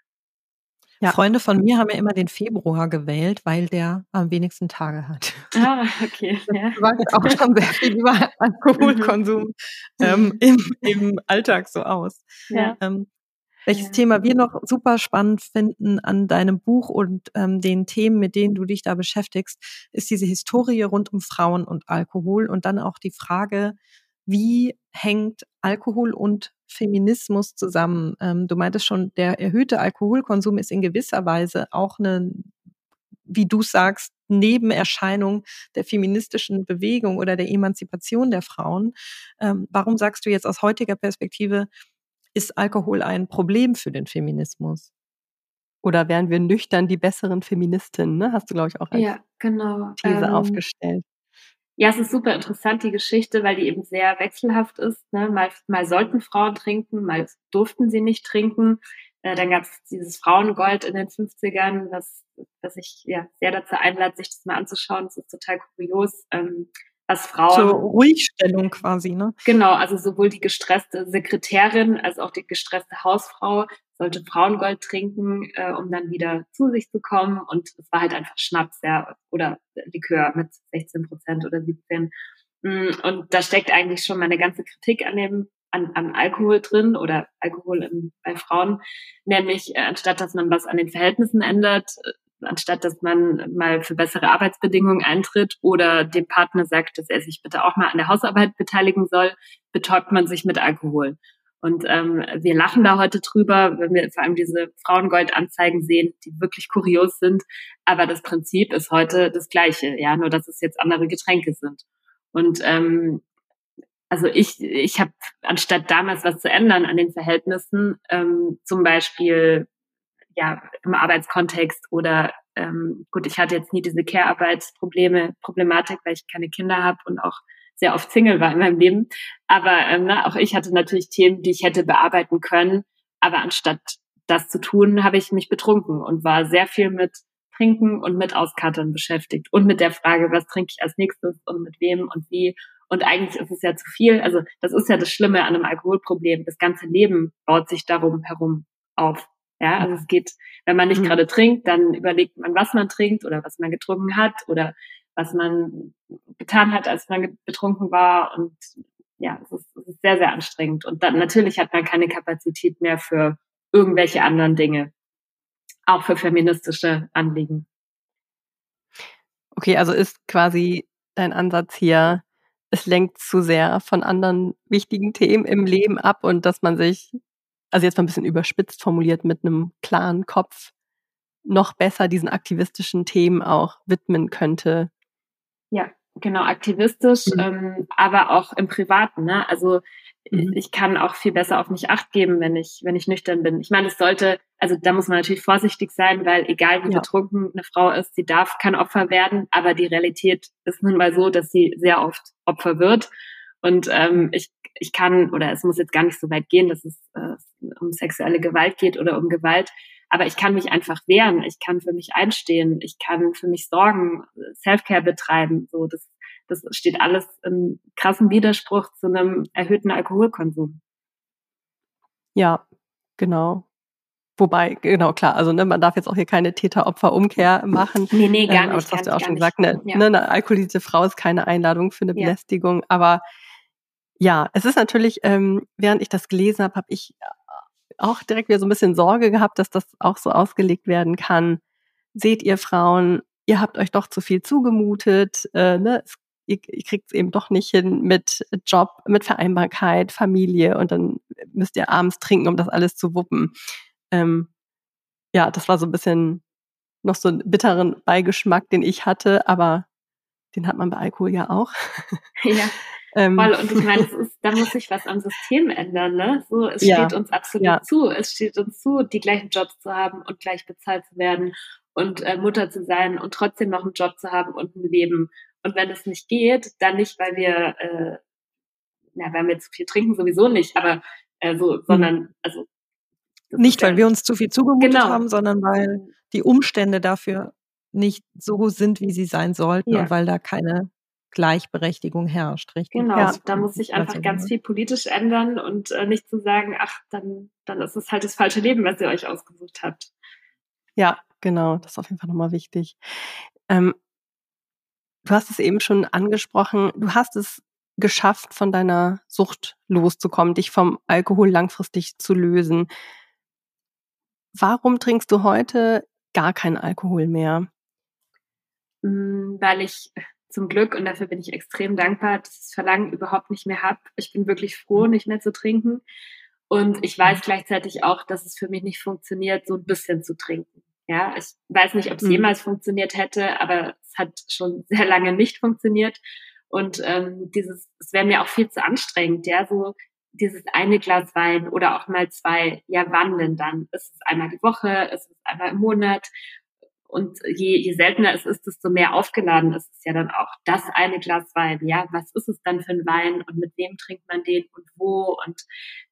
Ja. Freunde von mir haben ja immer den Februar gewählt, weil der am wenigsten Tage hat. Ah, okay. Ja. Das sagt auch schon sehr viel über Alkoholkonsum ähm, im, im Alltag so aus. Ja. Ähm, welches. Thema wir noch super spannend finden an deinem Buch und ähm, den Themen, mit denen du dich da beschäftigst, ist diese Historie rund um Frauen und Alkohol und dann auch die Frage, wie hängt Alkohol und Feminismus zusammen? Ähm, du meintest schon, der erhöhte Alkoholkonsum ist in gewisser Weise auch eine, wie du sagst, Nebenerscheinung der feministischen Bewegung oder der Emanzipation der Frauen. Ähm, warum sagst du jetzt aus heutiger Perspektive, ist Alkohol ein Problem für den Feminismus? Oder wären wir nüchtern die besseren Feministinnen? Ne? Hast du, glaube ich, auch als ja, genau. These ähm, aufgestellt. Ja, es ist super interessant, die Geschichte, weil die eben sehr wechselhaft ist. Ne? Mal, mal sollten Frauen trinken, mal durften sie nicht trinken. Äh, dann gab es dieses Frauengold in den 50ern, was, was ich ja sehr dazu einlade, sich das mal anzuschauen. Das ist total kurios. Ähm, was Frauen. Zur Ruhigstellung quasi, ne? Genau, also sowohl die gestresste Sekretärin als auch die gestresste Hausfrau sollte Frauengold trinken, äh, um dann wieder zu sich zu kommen. Und es war halt einfach Schnaps, ja, oder Likör mit 16 Prozent oder 17. Mm, und da steckt eigentlich schon meine ganze Kritik an dem an, an Alkohol drin oder Alkohol in, bei Frauen, nämlich äh, anstatt dass man was an den Verhältnissen ändert, anstatt dass man mal für bessere Arbeitsbedingungen eintritt oder dem Partner sagt, dass er sich bitte auch mal an der Hausarbeit beteiligen soll, betäubt man sich mit Alkohol. Und ähm, wir lachen da heute drüber, wenn wir vor allem diese Frauengold-Anzeigen sehen, die wirklich kurios sind. Aber das Prinzip ist heute das gleiche, ja, nur dass es jetzt andere Getränke sind. Und ähm, also ich, ich habe anstatt damals was zu ändern an den Verhältnissen, ähm, zum Beispiel ja, im Arbeitskontext oder ähm, gut, ich hatte jetzt nie diese Care-Arbeitsprobleme, Problematik, weil ich keine Kinder habe und auch sehr oft Single war in meinem Leben. Aber ähm, na, auch ich hatte natürlich Themen, die ich hätte bearbeiten können. Aber anstatt das zu tun, habe ich mich betrunken und war sehr viel mit Trinken und mit Auskattern beschäftigt und mit der Frage, was trinke ich als nächstes und mit wem und wie. Und eigentlich ist es ja zu viel. Also das ist ja das Schlimme an einem Alkoholproblem. Das ganze Leben baut sich darum herum auf. Ja, also es geht, wenn man nicht mhm. gerade trinkt, dann überlegt man, was man trinkt oder was man getrunken hat oder was man getan hat, als man betrunken war. Und ja, es ist, es ist sehr, sehr anstrengend. Und dann natürlich hat man keine Kapazität mehr für irgendwelche anderen Dinge. Auch für feministische Anliegen. Okay, also ist quasi dein Ansatz hier, es lenkt zu sehr von anderen wichtigen Themen im Leben ab und dass man sich also jetzt mal ein bisschen überspitzt formuliert, mit einem klaren Kopf noch besser diesen aktivistischen Themen auch widmen könnte. Ja, genau, aktivistisch, mhm. ähm, aber auch im Privaten. Ne? Also mhm. ich kann auch viel besser auf mich acht geben, wenn ich, wenn ich nüchtern bin. Ich meine, es sollte, also da muss man natürlich vorsichtig sein, weil egal wie ja. betrunken eine Frau ist, sie darf kein Opfer werden, aber die Realität ist nun mal so, dass sie sehr oft Opfer wird. Und ähm, ich, ich kann, oder es muss jetzt gar nicht so weit gehen, dass es äh, um sexuelle Gewalt geht oder um Gewalt, aber ich kann mich einfach wehren, ich kann für mich einstehen, ich kann für mich sorgen, Selfcare betreiben, so das, das steht alles im krassen Widerspruch zu einem erhöhten Alkoholkonsum. Ja, genau. Wobei, genau, klar, also ne, man darf jetzt auch hier keine Täter-Opfer-Umkehr machen. Nee, nee, gar ähm, nicht. Aber das hast du auch schon gesagt, ne, ja. ne, eine alkoholisierte Frau ist keine Einladung für eine Belästigung, ja. aber ja, es ist natürlich, ähm, während ich das gelesen habe, habe ich auch direkt wieder so ein bisschen Sorge gehabt, dass das auch so ausgelegt werden kann. Seht ihr Frauen, ihr habt euch doch zu viel zugemutet, äh, ne? Es, ihr, ihr kriegt es eben doch nicht hin mit Job, mit Vereinbarkeit, Familie und dann müsst ihr abends trinken, um das alles zu wuppen. Ähm, ja, das war so ein bisschen noch so einen bitteren Beigeschmack, den ich hatte, aber den hat man bei Alkohol ja auch. Ja. ähm, voll. Und ich meine, es ist, da muss sich was am System ändern, ne? So, es ja. steht uns absolut ja. zu. Es steht uns zu, die gleichen Jobs zu haben und gleich bezahlt zu werden und äh, Mutter zu sein und trotzdem noch einen Job zu haben und ein Leben. Und wenn es nicht geht, dann nicht, weil wir, äh, ja, weil wir zu viel trinken, sowieso nicht, aber äh, so, sondern, mhm. also nicht, weil wir uns zu viel zugemutet genau. haben, sondern weil die Umstände dafür nicht so sind, wie sie sein sollten ja. und weil da keine Gleichberechtigung herrscht, richtig? Genau, ja, da muss sich einfach ganz viel politisch ändern und äh, nicht zu sagen, ach, dann, dann ist es halt das falsche Leben, was ihr euch ausgesucht habt. Ja, genau, das ist auf jeden Fall nochmal wichtig. Ähm, du hast es eben schon angesprochen, du hast es geschafft, von deiner Sucht loszukommen, dich vom Alkohol langfristig zu lösen. Warum trinkst du heute gar keinen Alkohol mehr? Hm, weil ich zum Glück, und dafür bin ich extrem dankbar, das Verlangen überhaupt nicht mehr habe. Ich bin wirklich froh, mhm. nicht mehr zu trinken. Und ich weiß mhm. gleichzeitig auch, dass es für mich nicht funktioniert, so ein bisschen zu trinken. Ja, ich weiß nicht, ob es mhm. jemals funktioniert hätte, aber es hat schon sehr lange nicht funktioniert. Und ähm, dieses, es wäre mir auch viel zu anstrengend, ja, so dieses eine Glas Wein oder auch mal zwei, ja, wann denn dann? Ist es einmal die Woche? Ist es einmal im Monat? Und je, je seltener es ist, desto mehr aufgeladen ist es ja dann auch. Das eine Glas Wein, ja, was ist es dann für ein Wein und mit wem trinkt man den und wo? Und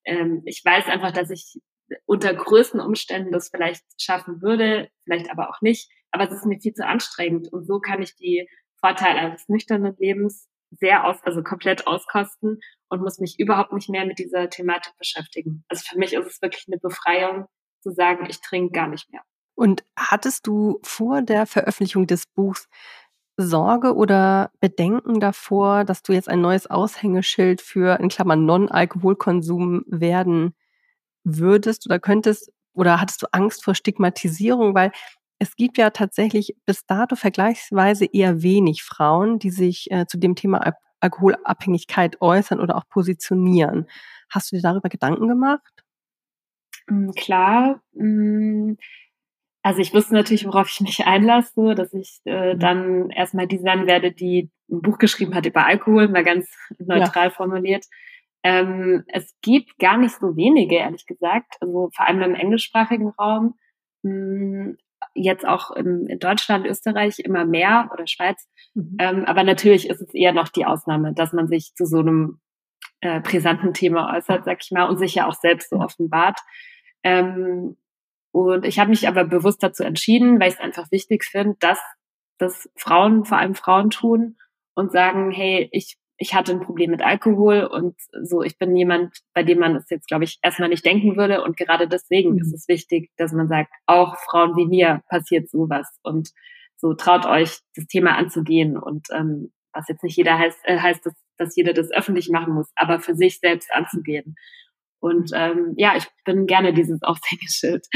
ähm, ich weiß einfach, dass ich unter größten Umständen das vielleicht schaffen würde, vielleicht aber auch nicht. Aber es ist mir viel zu anstrengend. Und so kann ich die Vorteile eines nüchternen Lebens sehr aus, also komplett auskosten und muss mich überhaupt nicht mehr mit dieser Thematik beschäftigen. Also für mich ist es wirklich eine Befreiung zu sagen, ich trinke gar nicht mehr. Und hattest du vor der Veröffentlichung des Buchs Sorge oder Bedenken davor, dass du jetzt ein neues Aushängeschild für, in Klammern, Non-Alkoholkonsum werden würdest oder könntest? Oder hattest du Angst vor Stigmatisierung? Weil es gibt ja tatsächlich bis dato vergleichsweise eher wenig Frauen, die sich äh, zu dem Thema Al Alkoholabhängigkeit äußern oder auch positionieren. Hast du dir darüber Gedanken gemacht? Hm, klar. Hm, also ich wusste natürlich, worauf ich mich einlasse, so, dass ich äh, mhm. dann erstmal die sein werde, die ein Buch geschrieben hat über Alkohol, mal ganz neutral ja. formuliert. Ähm, es gibt gar nicht so wenige, ehrlich gesagt, also vor allem im englischsprachigen Raum. Mh, hm, jetzt auch in, in Deutschland, Österreich immer mehr oder Schweiz. Mhm. Ähm, aber natürlich ist es eher noch die Ausnahme, dass man sich zu so einem äh, brisanten Thema äußert, sag ich mal, und sich ja auch selbst so offenbart. Ähm, und ich habe mich aber bewusst dazu entschieden, weil ich es einfach wichtig finde, dass das Frauen, vor allem Frauen tun und sagen, hey, ich ich hatte ein Problem mit Alkohol und so, ich bin jemand, bei dem man es jetzt, glaube ich, erstmal nicht denken würde. Und gerade deswegen mhm. ist es wichtig, dass man sagt, auch Frauen wie mir passiert sowas. Und so traut euch, das Thema anzugehen. Und ähm, was jetzt nicht jeder heißt, äh, heißt, dass, dass jeder das öffentlich machen muss, aber für sich selbst anzugehen. Und ähm, ja, ich bin gerne dieses Aushängeschild.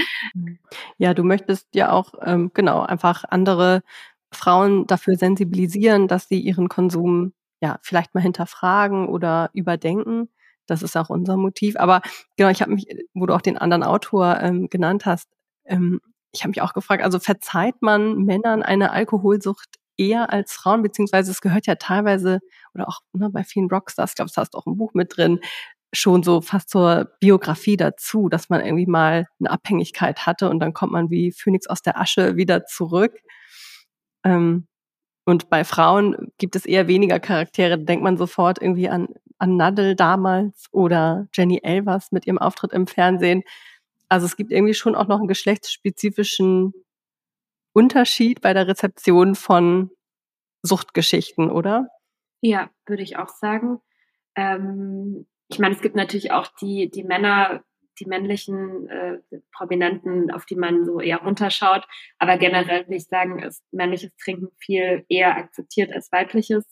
Ja, du möchtest ja auch ähm, genau einfach andere Frauen dafür sensibilisieren, dass sie ihren Konsum ja, vielleicht mal hinterfragen oder überdenken. Das ist auch unser Motiv. Aber genau, ich habe mich, wo du auch den anderen Autor ähm, genannt hast, ähm, ich habe mich auch gefragt, also verzeiht man Männern eine Alkoholsucht eher als Frauen, beziehungsweise es gehört ja teilweise, oder auch ne, bei vielen Rockstars, ich glaube, es hast auch ein Buch mit drin, schon so fast zur Biografie dazu, dass man irgendwie mal eine Abhängigkeit hatte und dann kommt man wie Phönix aus der Asche wieder zurück. Ähm, und bei Frauen gibt es eher weniger Charaktere. Da denkt man sofort irgendwie an, an Nadel damals oder Jenny Elvers mit ihrem Auftritt im Fernsehen. Also es gibt irgendwie schon auch noch einen geschlechtsspezifischen Unterschied bei der Rezeption von Suchtgeschichten, oder? Ja, würde ich auch sagen. Ähm, ich meine, es gibt natürlich auch die, die Männer, die männlichen äh, Prominenten, auf die man so eher runterschaut. Aber generell würde ich sagen, ist männliches Trinken viel eher akzeptiert als weibliches.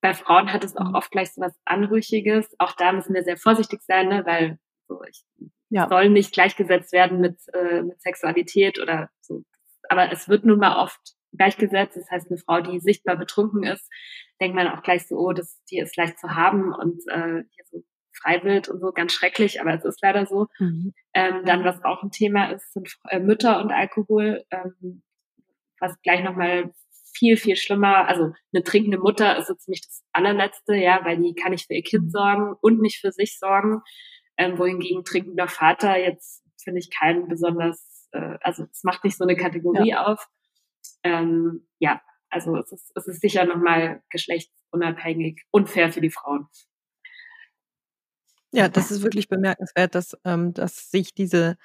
Bei Frauen hat es auch mhm. oft gleich so was Anrüchiges. Auch da müssen wir sehr vorsichtig sein, ne? weil so, ich ja. soll nicht gleichgesetzt werden mit, äh, mit Sexualität oder so. Aber es wird nun mal oft gleichgesetzt. Das heißt, eine Frau, die sichtbar betrunken ist, denkt man auch gleich so, oh, das, die ist leicht zu haben und äh, hier so Freiwild und so, ganz schrecklich, aber es ist leider so. Mhm. Ähm, dann, was auch ein Thema ist, sind äh, Mütter und Alkohol, ähm, was gleich nochmal viel, viel schlimmer. Also eine trinkende Mutter ist so ziemlich das allerletzte, ja, weil die kann nicht für ihr Kind mhm. sorgen und nicht für sich sorgen. Ähm, wohingegen trinkender Vater jetzt finde ich keinen besonders, äh, also es macht nicht so eine Kategorie ja. auf. Ähm, ja, also es ist, es ist sicher nochmal geschlechtsunabhängig, unfair für die Frauen. Ja, das ist wirklich bemerkenswert, dass, ähm, dass sich diese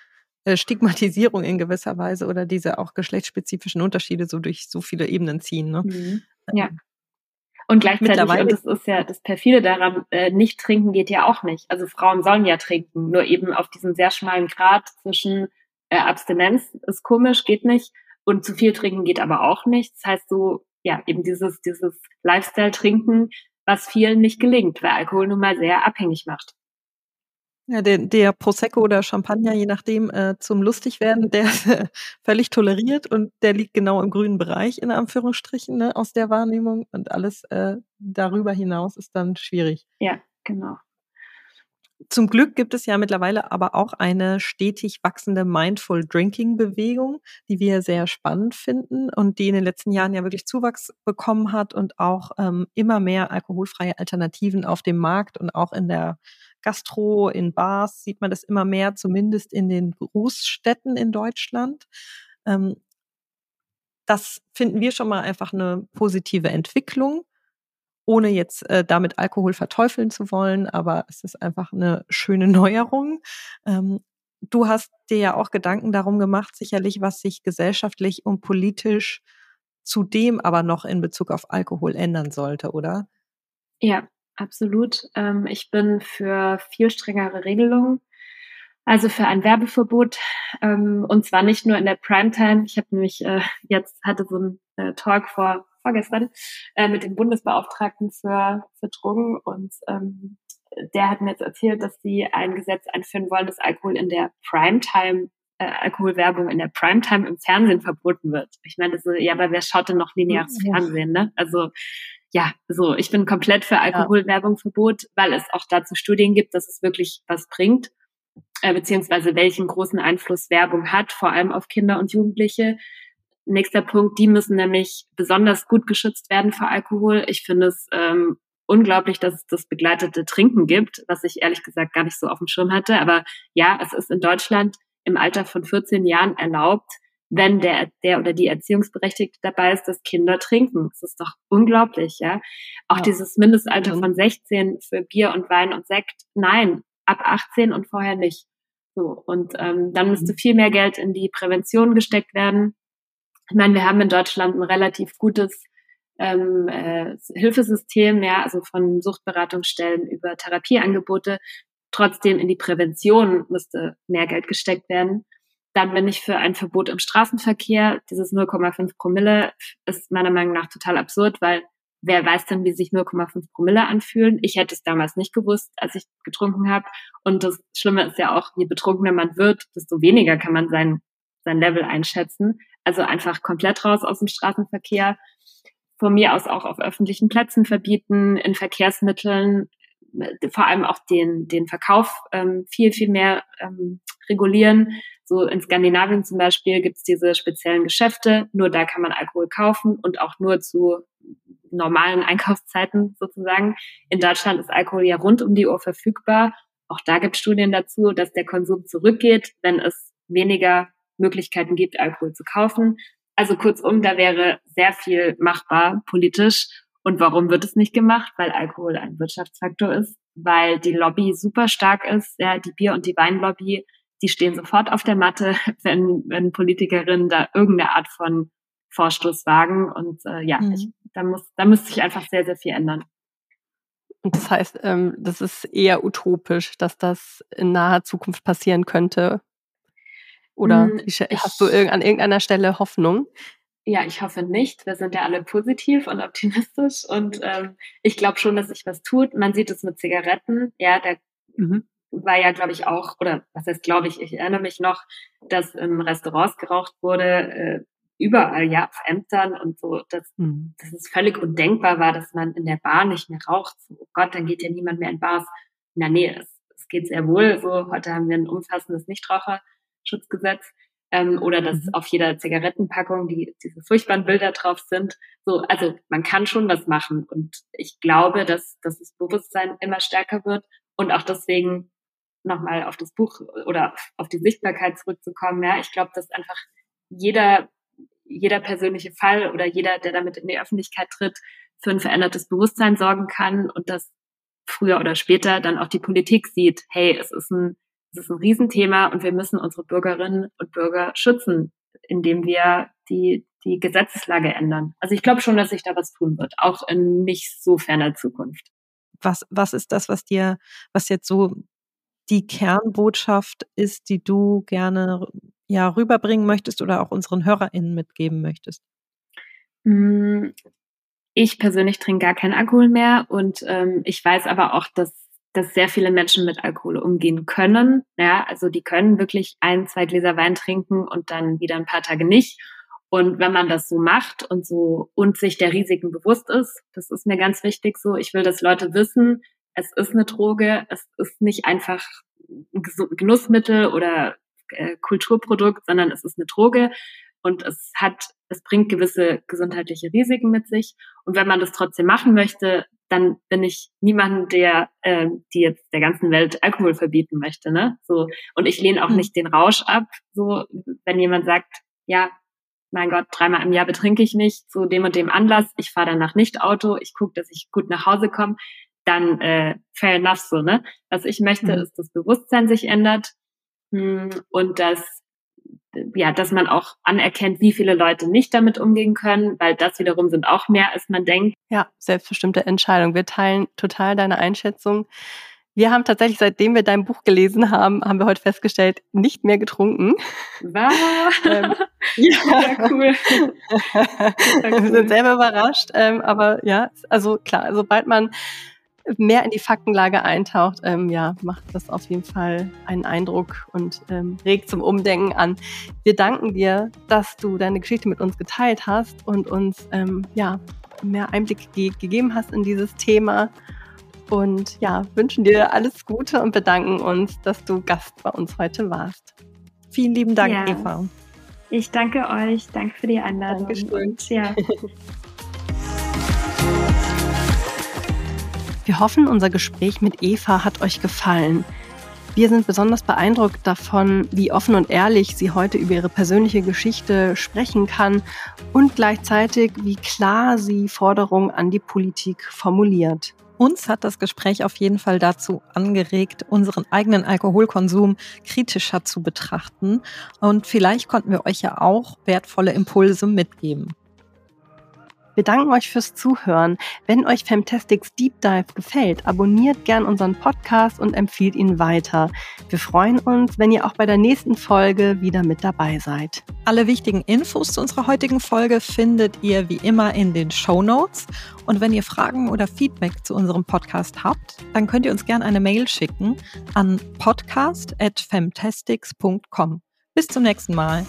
äh, Stigmatisierung in gewisser Weise oder diese auch geschlechtsspezifischen Unterschiede so durch so viele Ebenen ziehen. Ne? Mhm. Ja. Ähm, und gleichzeitig, und das ist ja das perfide daran, äh, nicht trinken geht ja auch nicht. Also Frauen sollen ja trinken, nur eben auf diesem sehr schmalen Grad zwischen äh, Abstinenz ist komisch, geht nicht, und zu viel trinken geht aber auch nicht. Das heißt so, ja, eben dieses, dieses Lifestyle-Trinken, was vielen nicht gelingt, weil Alkohol nun mal sehr abhängig macht. Ja, der, der Prosecco oder Champagner, je nachdem, äh, zum Lustigwerden, der ist äh, völlig toleriert und der liegt genau im grünen Bereich, in Anführungsstrichen, ne, aus der Wahrnehmung. Und alles äh, darüber hinaus ist dann schwierig. Ja, genau. Zum Glück gibt es ja mittlerweile aber auch eine stetig wachsende Mindful Drinking Bewegung, die wir sehr spannend finden und die in den letzten Jahren ja wirklich Zuwachs bekommen hat und auch ähm, immer mehr alkoholfreie Alternativen auf dem Markt und auch in der Gastro, in Bars sieht man das immer mehr, zumindest in den Großstädten in Deutschland. Ähm, das finden wir schon mal einfach eine positive Entwicklung, ohne jetzt äh, damit Alkohol verteufeln zu wollen, aber es ist einfach eine schöne Neuerung. Ähm, du hast dir ja auch Gedanken darum gemacht, sicherlich, was sich gesellschaftlich und politisch zudem aber noch in Bezug auf Alkohol ändern sollte, oder? Ja, absolut. Ähm, ich bin für viel strengere Regelungen, also für ein Werbeverbot ähm, und zwar nicht nur in der Primetime. Ich habe nämlich äh, jetzt hatte so einen äh, Talk vor vorgestern äh, mit dem Bundesbeauftragten für, für Drogen und ähm, der hat mir jetzt erzählt, dass sie ein Gesetz einführen wollen, dass Alkohol in der Primetime äh, Alkoholwerbung in der Primetime im Fernsehen verboten wird. Ich meine, das ist, ja, aber wer schaut denn noch lineares Fernsehen, ne? Also ja, so, ich bin komplett für Alkoholwerbungverbot, weil es auch dazu Studien gibt, dass es wirklich was bringt, äh, beziehungsweise welchen großen Einfluss Werbung hat, vor allem auf Kinder und Jugendliche. Nächster Punkt, die müssen nämlich besonders gut geschützt werden vor Alkohol. Ich finde es ähm, unglaublich, dass es das begleitete Trinken gibt, was ich ehrlich gesagt gar nicht so auf dem Schirm hatte. Aber ja, es ist in Deutschland im Alter von 14 Jahren erlaubt, wenn der, der oder die Erziehungsberechtigte dabei ist, dass Kinder trinken. Das ist doch unglaublich, ja. Auch ja. dieses Mindestalter von 16 für Bier und Wein und Sekt, nein, ab 18 und vorher nicht. So, und ähm, dann müsste mhm. viel mehr Geld in die Prävention gesteckt werden. Ich meine, wir haben in Deutschland ein relativ gutes ähm, äh, Hilfesystem, ja, also von Suchtberatungsstellen über Therapieangebote. Trotzdem in die Prävention müsste mehr Geld gesteckt werden. Dann bin ich für ein Verbot im Straßenverkehr. Dieses 0,5 Promille ist meiner Meinung nach total absurd, weil wer weiß denn, wie sich 0,5 Promille anfühlen? Ich hätte es damals nicht gewusst, als ich getrunken habe. Und das Schlimme ist ja auch, je betrunkener man wird, desto weniger kann man sein, sein Level einschätzen. Also einfach komplett raus aus dem Straßenverkehr. Von mir aus auch auf öffentlichen Plätzen verbieten, in Verkehrsmitteln, vor allem auch den, den Verkauf ähm, viel, viel mehr ähm, regulieren. So in Skandinavien zum Beispiel gibt es diese speziellen Geschäfte, nur da kann man Alkohol kaufen und auch nur zu normalen Einkaufszeiten sozusagen. In Deutschland ist Alkohol ja rund um die Uhr verfügbar. Auch da gibt es Studien dazu, dass der Konsum zurückgeht, wenn es weniger Möglichkeiten gibt, Alkohol zu kaufen. Also kurzum, da wäre sehr viel machbar politisch. Und warum wird es nicht gemacht? Weil Alkohol ein Wirtschaftsfaktor ist, weil die Lobby super stark ist, ja, die Bier- und die Weinlobby die stehen sofort auf der Matte, wenn, wenn Politikerinnen da irgendeine Art von Vorstoß wagen. Und äh, ja, mhm. ich, da, muss, da müsste sich einfach sehr, sehr viel ändern. Das heißt, ähm, das ist eher utopisch, dass das in naher Zukunft passieren könnte. Oder hm, hast du an irgendeiner Stelle Hoffnung? Ja, ich hoffe nicht. Wir sind ja alle positiv und optimistisch und ähm, ich glaube schon, dass sich was tut. Man sieht es mit Zigaretten. Ja, da mhm war ja, glaube ich, auch, oder was heißt, glaube ich, ich erinnere mich noch, dass in Restaurants geraucht wurde, äh, überall, ja, auf Ämtern und so, dass, mhm. dass es völlig undenkbar war, dass man in der Bar nicht mehr raucht. So, oh Gott, dann geht ja niemand mehr in Bars. na nee, es, es geht sehr wohl. So, heute haben wir ein umfassendes Nichtraucherschutzgesetz. Ähm, oder dass mhm. auf jeder Zigarettenpackung die, diese furchtbaren Bilder drauf sind. So, also man kann schon was machen. Und ich glaube, dass, dass das Bewusstsein immer stärker wird und auch deswegen nochmal auf das Buch oder auf die Sichtbarkeit zurückzukommen. Ja, ich glaube, dass einfach jeder, jeder persönliche Fall oder jeder, der damit in die Öffentlichkeit tritt, für ein verändertes Bewusstsein sorgen kann und dass früher oder später dann auch die Politik sieht, hey, es ist ein, es ist ein Riesenthema und wir müssen unsere Bürgerinnen und Bürger schützen, indem wir die, die Gesetzeslage ändern. Also ich glaube schon, dass sich da was tun wird, auch in nicht so ferner Zukunft. Was, was ist das, was dir, was jetzt so die Kernbotschaft ist, die du gerne ja rüberbringen möchtest oder auch unseren HörerInnen mitgeben möchtest? Hm, ich persönlich trinke gar keinen Alkohol mehr und ähm, ich weiß aber auch, dass, dass sehr viele Menschen mit Alkohol umgehen können. Ja, also die können wirklich ein, zwei Gläser Wein trinken und dann wieder ein paar Tage nicht. Und wenn man das so macht und so und sich der Risiken bewusst ist, das ist mir ganz wichtig so. Ich will, dass Leute wissen, es ist eine Droge, es ist nicht einfach ein Genussmittel oder äh, Kulturprodukt, sondern es ist eine Droge und es hat, es bringt gewisse gesundheitliche Risiken mit sich. Und wenn man das trotzdem machen möchte, dann bin ich niemand, der, äh, die jetzt der ganzen Welt Alkohol verbieten möchte, ne? So und ich lehne auch hm. nicht den Rausch ab. So, wenn jemand sagt, ja, mein Gott, dreimal im Jahr betrinke ich nicht zu dem und dem Anlass, ich fahre danach nicht Auto, ich gucke, dass ich gut nach Hause komme, dann äh, fair enough so, ne? Was ich möchte, mhm. ist, dass Bewusstsein sich ändert mh, hm, und dass ja, dass man auch anerkennt, wie viele Leute nicht damit umgehen können, weil das wiederum sind auch mehr, als man denkt. Ja, selbstbestimmte Entscheidung. Wir teilen total deine Einschätzung. Wir haben tatsächlich, seitdem wir dein Buch gelesen haben, haben wir heute festgestellt, nicht mehr getrunken. Was? ähm, ja, ja, cool. Wir sind selber überrascht, ähm, aber ja, also klar, sobald man mehr in die Faktenlage eintaucht, ähm, ja, macht das auf jeden Fall einen Eindruck und ähm, regt zum Umdenken an. Wir danken dir, dass du deine Geschichte mit uns geteilt hast und uns ähm, ja, mehr Einblick ge gegeben hast in dieses Thema. Und ja, wünschen dir alles Gute und bedanken uns, dass du Gast bei uns heute warst. Vielen lieben Dank, ja. Eva. Ich danke euch. Danke für die Einladung. Dankeschön. Und, ja. Wir hoffen, unser Gespräch mit Eva hat euch gefallen. Wir sind besonders beeindruckt davon, wie offen und ehrlich sie heute über ihre persönliche Geschichte sprechen kann und gleichzeitig, wie klar sie Forderungen an die Politik formuliert. Uns hat das Gespräch auf jeden Fall dazu angeregt, unseren eigenen Alkoholkonsum kritischer zu betrachten. Und vielleicht konnten wir euch ja auch wertvolle Impulse mitgeben. Wir danken euch fürs Zuhören. Wenn euch Fantastics Deep Dive gefällt, abonniert gern unseren Podcast und empfiehlt ihn weiter. Wir freuen uns, wenn ihr auch bei der nächsten Folge wieder mit dabei seid. Alle wichtigen Infos zu unserer heutigen Folge findet ihr wie immer in den Show Notes. Und wenn ihr Fragen oder Feedback zu unserem Podcast habt, dann könnt ihr uns gern eine Mail schicken an podcast@fantastics.com. Bis zum nächsten Mal.